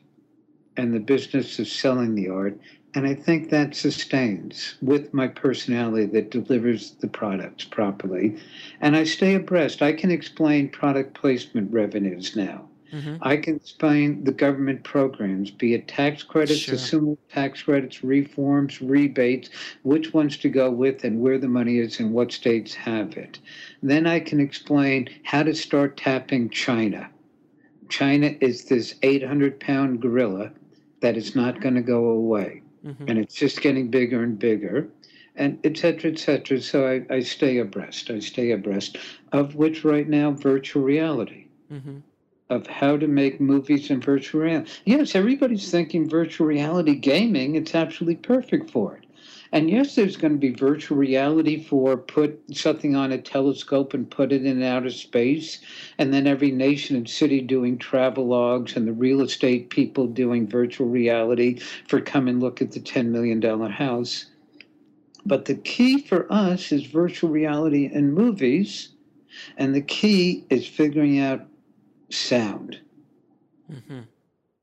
and the business of selling the art. And I think that sustains with my personality that delivers the products properly. And I stay abreast. I can explain product placement revenues now. hmm I can explain the government programs, be it tax credits, Sure. assumable tax credits, reforms, rebates, which ones to go with, and where the money is and what states have it. Then I can explain how to start tapping China. China is this 800 pound gorilla that is not going to go away. Hmm And it's just getting bigger and bigger, and et cetera, et cetera. So I, I stay abreast. I stay abreast of which right now virtual reality hmm of how to make movies in virtual reality. Yes, everybody's thinking virtual reality gaming. It's absolutely perfect for it. And yes, there's going to be virtual reality for put something on a telescope and put it in outer space, and then every nation and city doing travel logs, and the real estate people doing virtual reality for come and look at the $10 million house. But the key for us is virtual reality and movies, and the key is figuring out sound. hmm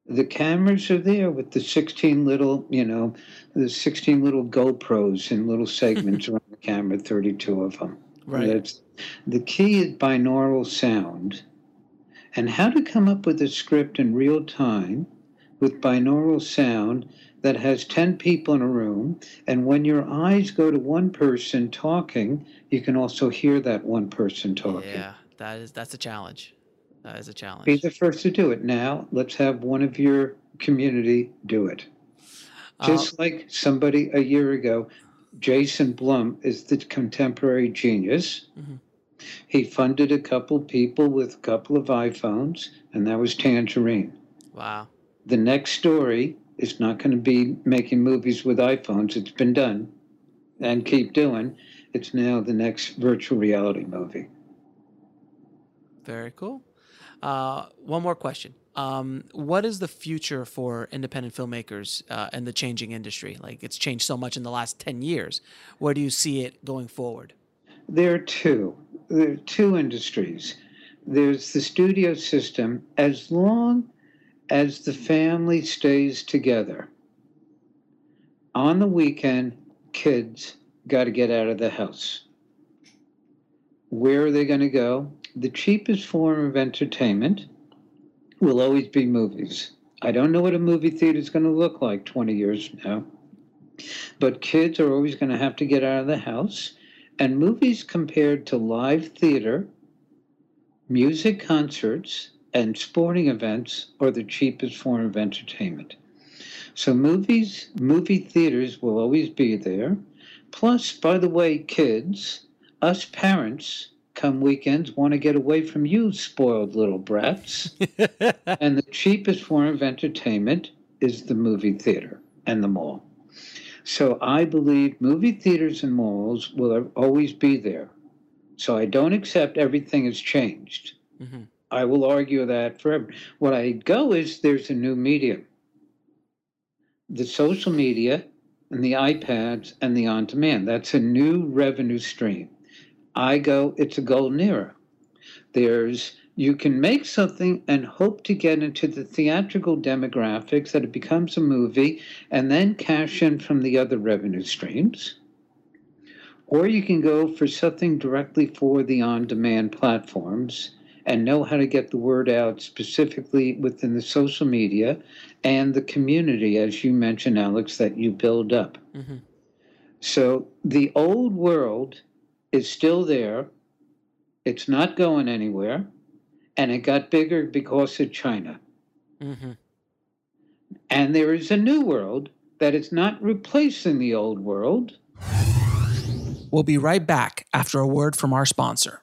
The cameras are there with the 16 little, you know, the 16 little GoPros in little segments around the camera, 32 of them. Right. That's, the key is binaural sound and how to come up with a script in real time with binaural sound that has 10 people in a room. And when your eyes go to one person talking, you can also hear that one person talking. Yeah, that is that's a challenge. That is a challenge. Be the first to do it. Now, let's have one of your community do it. Just like somebody a year ago, Jason Blum is the contemporary genius. Mhm. He funded a couple people with a couple of iPhones, and that was Tangerine. Wow. The next story is not going to be making movies with iPhones. It's been done and keep doing. It's now the next virtual reality movie. Very cool. Uh, one more question. Um, what is the future for independent filmmakers uh, and the changing industry? Like it's changed so much in the last 10 years. Where do you see it going forward? There are two. There are two industries. There's the studio system. As long as the family stays together, on the weekend, kids got to get out of the house. Where are they going to go? The cheapest form of entertainment will always be movies. I don't know what a movie theater is going to look like 20 years from now, but kids are always going to have to get out of the house. And movies compared to live theater, music concerts, and sporting events are the cheapest form of entertainment. So movies, movie theaters will always be there. Plus, by the way, kids, us parents, come weekends, want to get away from you, spoiled little brats. and the cheapest form of entertainment is the movie theater and the mall. So I believe movie theaters and malls will always be there. So I don't accept everything has changed. Mm-hmm. I will argue that forever. What I go is there's a new medium. The social media and the iPads and the on demand. That's a new revenue stream. I go, it's a golden era. There's you can make something and hope to get into the theatrical demographics that it becomes a movie and then cash in from the other revenue streams. Or you can go for something directly for the on demand platforms and know how to get the word out specifically within the social media and the community, as you mentioned, Alex, that you build up. Mm-hmm. So the old world is still there, it's not going anywhere and it got bigger because of China. Mm-hmm. And there is a new world that is not replacing the old world. We'll be right back after a word from our sponsor.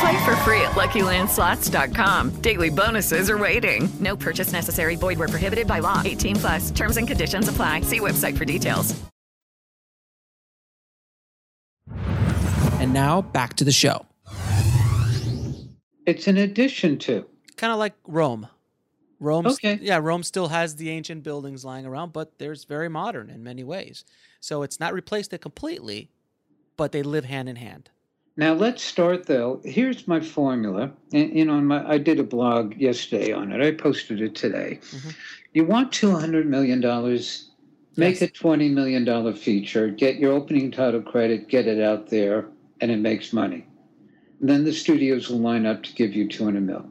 Play for free at LuckyLandSlots.com. Daily bonuses are waiting. No purchase necessary. Void where prohibited by law. 18 plus. Terms and conditions apply. See website for details. And now back to the show. It's an addition to. Kind of like Rome. Rome, Okay. yeah, Rome still has the ancient buildings lying around, but there's very modern in many ways. So it's not replaced it completely, but they live hand in hand. Now let's start though. Here's my formula. And you know, my, I did a blog yesterday on it. I posted it today. Mm-hmm. You want two hundred million dollars? Make a twenty million dollar feature. Get your opening title credit. Get it out there, and it makes money. then the studios will line up to give you two hundred mil.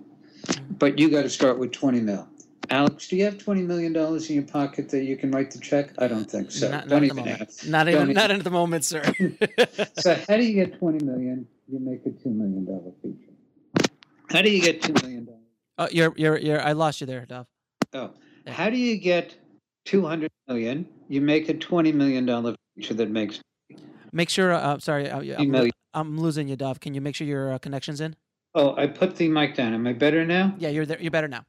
But you got to start with twenty mil. Alex, do you have twenty million dollars in your pocket that you can write the check? I don't think so. Not, don't not at the moment. Not even, even- not at the moment, sir. so how do you get twenty million? You make a two million dollar feature. How do you get two million dollars? oh, you're, you're, you're. I lost you there, Dov. Oh, how do you get two hundred million? You make a twenty million dollar feature that makes. Make sure. Uh, sorry, uh, I'm, you. I'm losing you, Dov. Can you make sure your uh, connection's in? Oh, I put the mic down. Am I better now? Yeah, you're there. You're better now.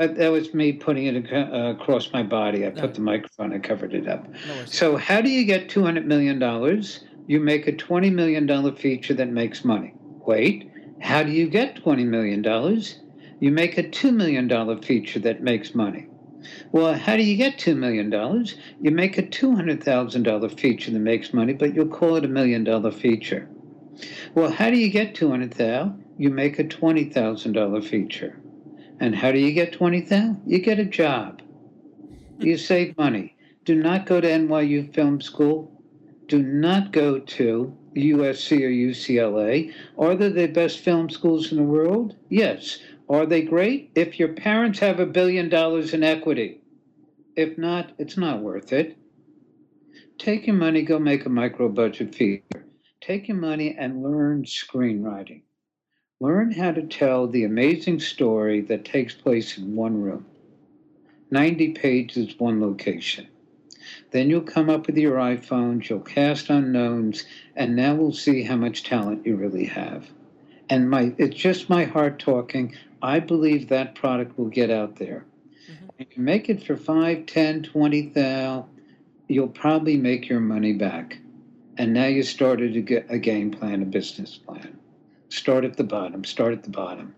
That, that was me putting it ac- across my body. I put the microphone. I covered it up. No. So how do you get two hundred million dollars? You make a twenty million dollar feature that makes money. Wait, how do you get twenty million dollars? You make a two million dollar feature that makes money. Well, how do you get two million dollars? You make a two hundred thousand dollar feature that makes money, but you'll call it a million dollar feature. Well, how do you get two hundred thousand? You make a twenty thousand dollar feature. And how do you get twenty thousand? You get a job. You save money. Do not go to NYU Film School. Do not go to USC or UCLA. Are they the best film schools in the world? Yes. Are they great? If your parents have a billion dollars in equity. If not, it's not worth it. Take your money, go make a micro budget feature. Take your money and learn screenwriting. Learn how to tell the amazing story that takes place in one room. 90 pages, one location. Then you'll come up with your iPhones, you'll cast unknowns, and now we'll see how much talent you really have. And my it's just my heart talking. I believe that product will get out there. Mm-hmm. If you make it for five, ten, twenty thou, you'll probably make your money back. And now you started a, a game plan, a business plan. Start at the bottom. Start at the bottom.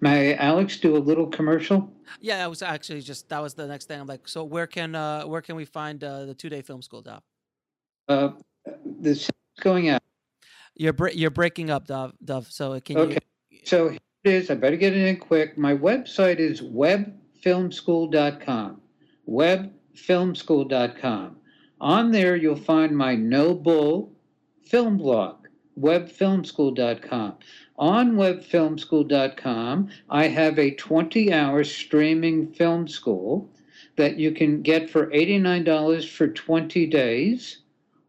May Alex do a little commercial? Yeah, I was actually just that was the next thing. I'm like, so where can uh where can we find uh, the two day film school, Dov? Uh, this is going out. You're bre- you're breaking up, Dov. Dov. So can Okay. So here it is. I better get it in quick. My website is webfilmschool.com. Webfilmschool.com. On there, you'll find my No Bull film blog, webfilmschool.com. On webfilmschool.com, I have a 20 hour streaming film school that you can get for $89 for 20 days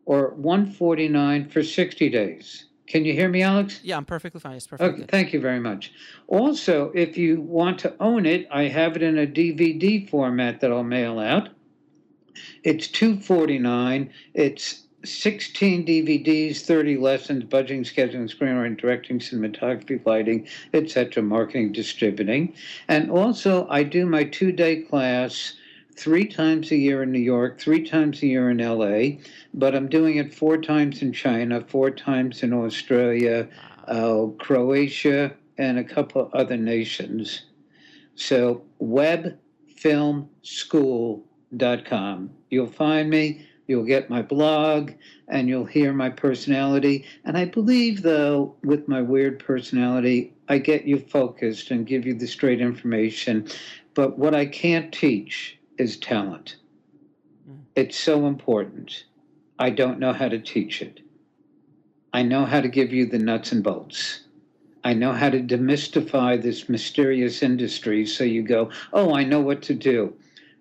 or 149 for 60 days. Can you hear me, Alex? Yeah, I'm perfectly fine. It's perfect. Okay, thank you very much. Also, if you want to own it, I have it in a DVD format that I'll mail out. It's 249. It's sixteen DVDs, thirty lessons, budgeting, scheduling, screenwriting, directing, cinematography, lighting, etc., marketing, distributing, and also I do my two day class three times a year in New York, three times a year in LA, but I'm doing it four times in China, four times in Australia, uh, Croatia, and a couple other nations. So, webfilmschool.com. You'll find me, you'll get my blog, and you'll hear my personality. And I believe, though, with my weird personality, I get you focused and give you the straight information. But what I can't teach is talent. Mm. It's so important. I don't know how to teach it. I know how to give you the nuts and bolts. I know how to demystify this mysterious industry so you go, oh, I know what to do.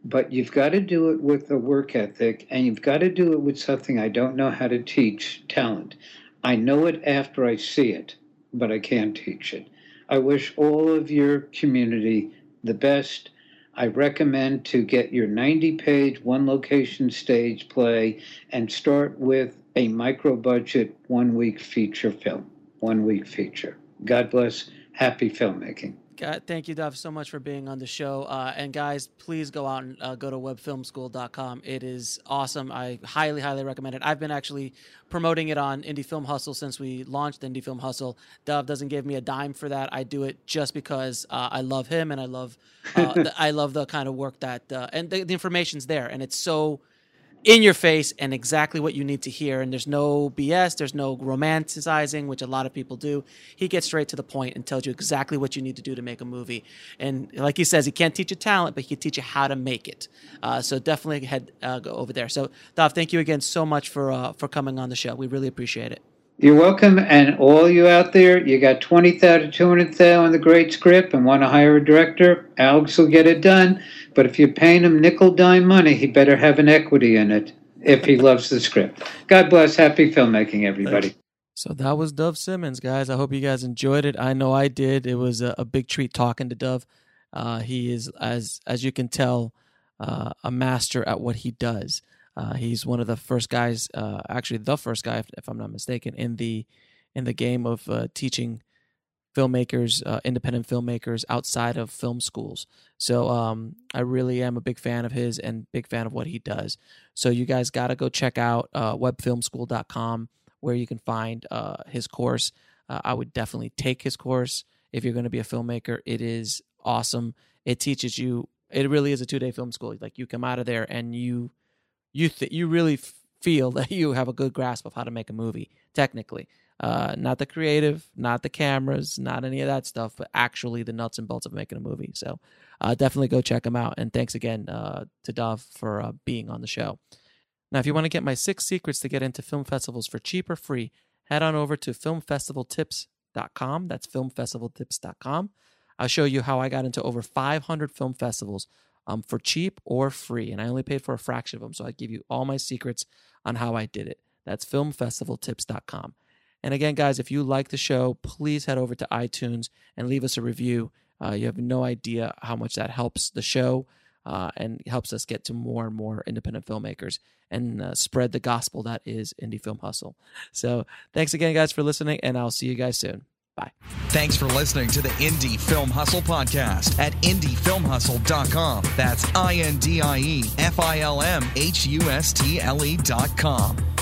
But you've got to do it with a work ethic and you've got to do it with something I don't know how to teach talent. I know it after I see it, but I can't teach it. I wish all of your community the best. I recommend to get your 90 page, one location stage play and start with a micro budget, one week feature film. One week feature. God bless. Happy filmmaking. God, thank you, Dov, so much for being on the show. Uh, and guys, please go out and uh, go to webfilmschool.com. It is awesome. I highly, highly recommend it. I've been actually promoting it on Indie Film Hustle since we launched Indie Film Hustle. Dov doesn't give me a dime for that. I do it just because uh, I love him and I love, uh, the, I love the kind of work that, uh, and the, the information's there. And it's so in your face and exactly what you need to hear. And there's no BS, there's no romanticizing, which a lot of people do. He gets straight to the point and tells you exactly what you need to do to make a movie. And like he says, he can't teach you talent, but he can teach you how to make it. Uh, so definitely head uh, go over there. So Dov, thank you again so much for uh, for coming on the show. We really appreciate it. You're welcome, and all you out there, you got twenty thousand, two hundred thousand on the great script, and want to hire a director. Alex will get it done. But if you're paying him nickel dime money, he better have an equity in it if he loves the script. God bless. Happy filmmaking, everybody. So that was Dov Simens, guys. I hope you guys enjoyed it. I know I did. It was a, a big treat talking to Dov. Uh, he is, as as you can tell, uh, a master at what he does. Uh, he's one of the first guys, uh, actually the first guy, if, if, I'm not mistaken, in the in the game of uh, teaching filmmakers, uh, independent filmmakers outside of film schools. So um, I really am a big fan of his and big fan of what he does. So you guys got to go check out uh, webfilmschool.com where you can find uh, his course. I would definitely take his course if you're going to be a filmmaker. It is awesome. It teaches you. It really is a two day film school. Like you come out of there and you you th- you really f- feel that you have a good grasp of how to make a movie technically. Uh, not the creative, not the cameras, not any of that stuff, but actually the nuts and bolts of making a movie. So uh, definitely go check them out. And thanks again uh, to Dov for uh, being on the show. Now, if you want to get my six secrets to get into film festivals for cheap or free, head on over to filmfestivaltips.com. That's filmfestivaltips.com. I'll show you how I got into over 500 film festivals um, for cheap or free. And I only paid for a fraction of them. So I give you all my secrets on how I did it. That's filmfestivaltips.com. And again, guys, if you like the show, please head over to iTunes and leave us a review. Uh, you have no idea how much that helps the show uh, and helps us get to more and more independent filmmakers and uh, spread the gospel that is Indie Film Hustle. So thanks again, guys, for listening, and I'll see you guys soon. Bye. Thanks for listening to the Indie Film Hustle podcast at indiefilmhustle.com. That's I N D I E F I L M H U S T L E.com.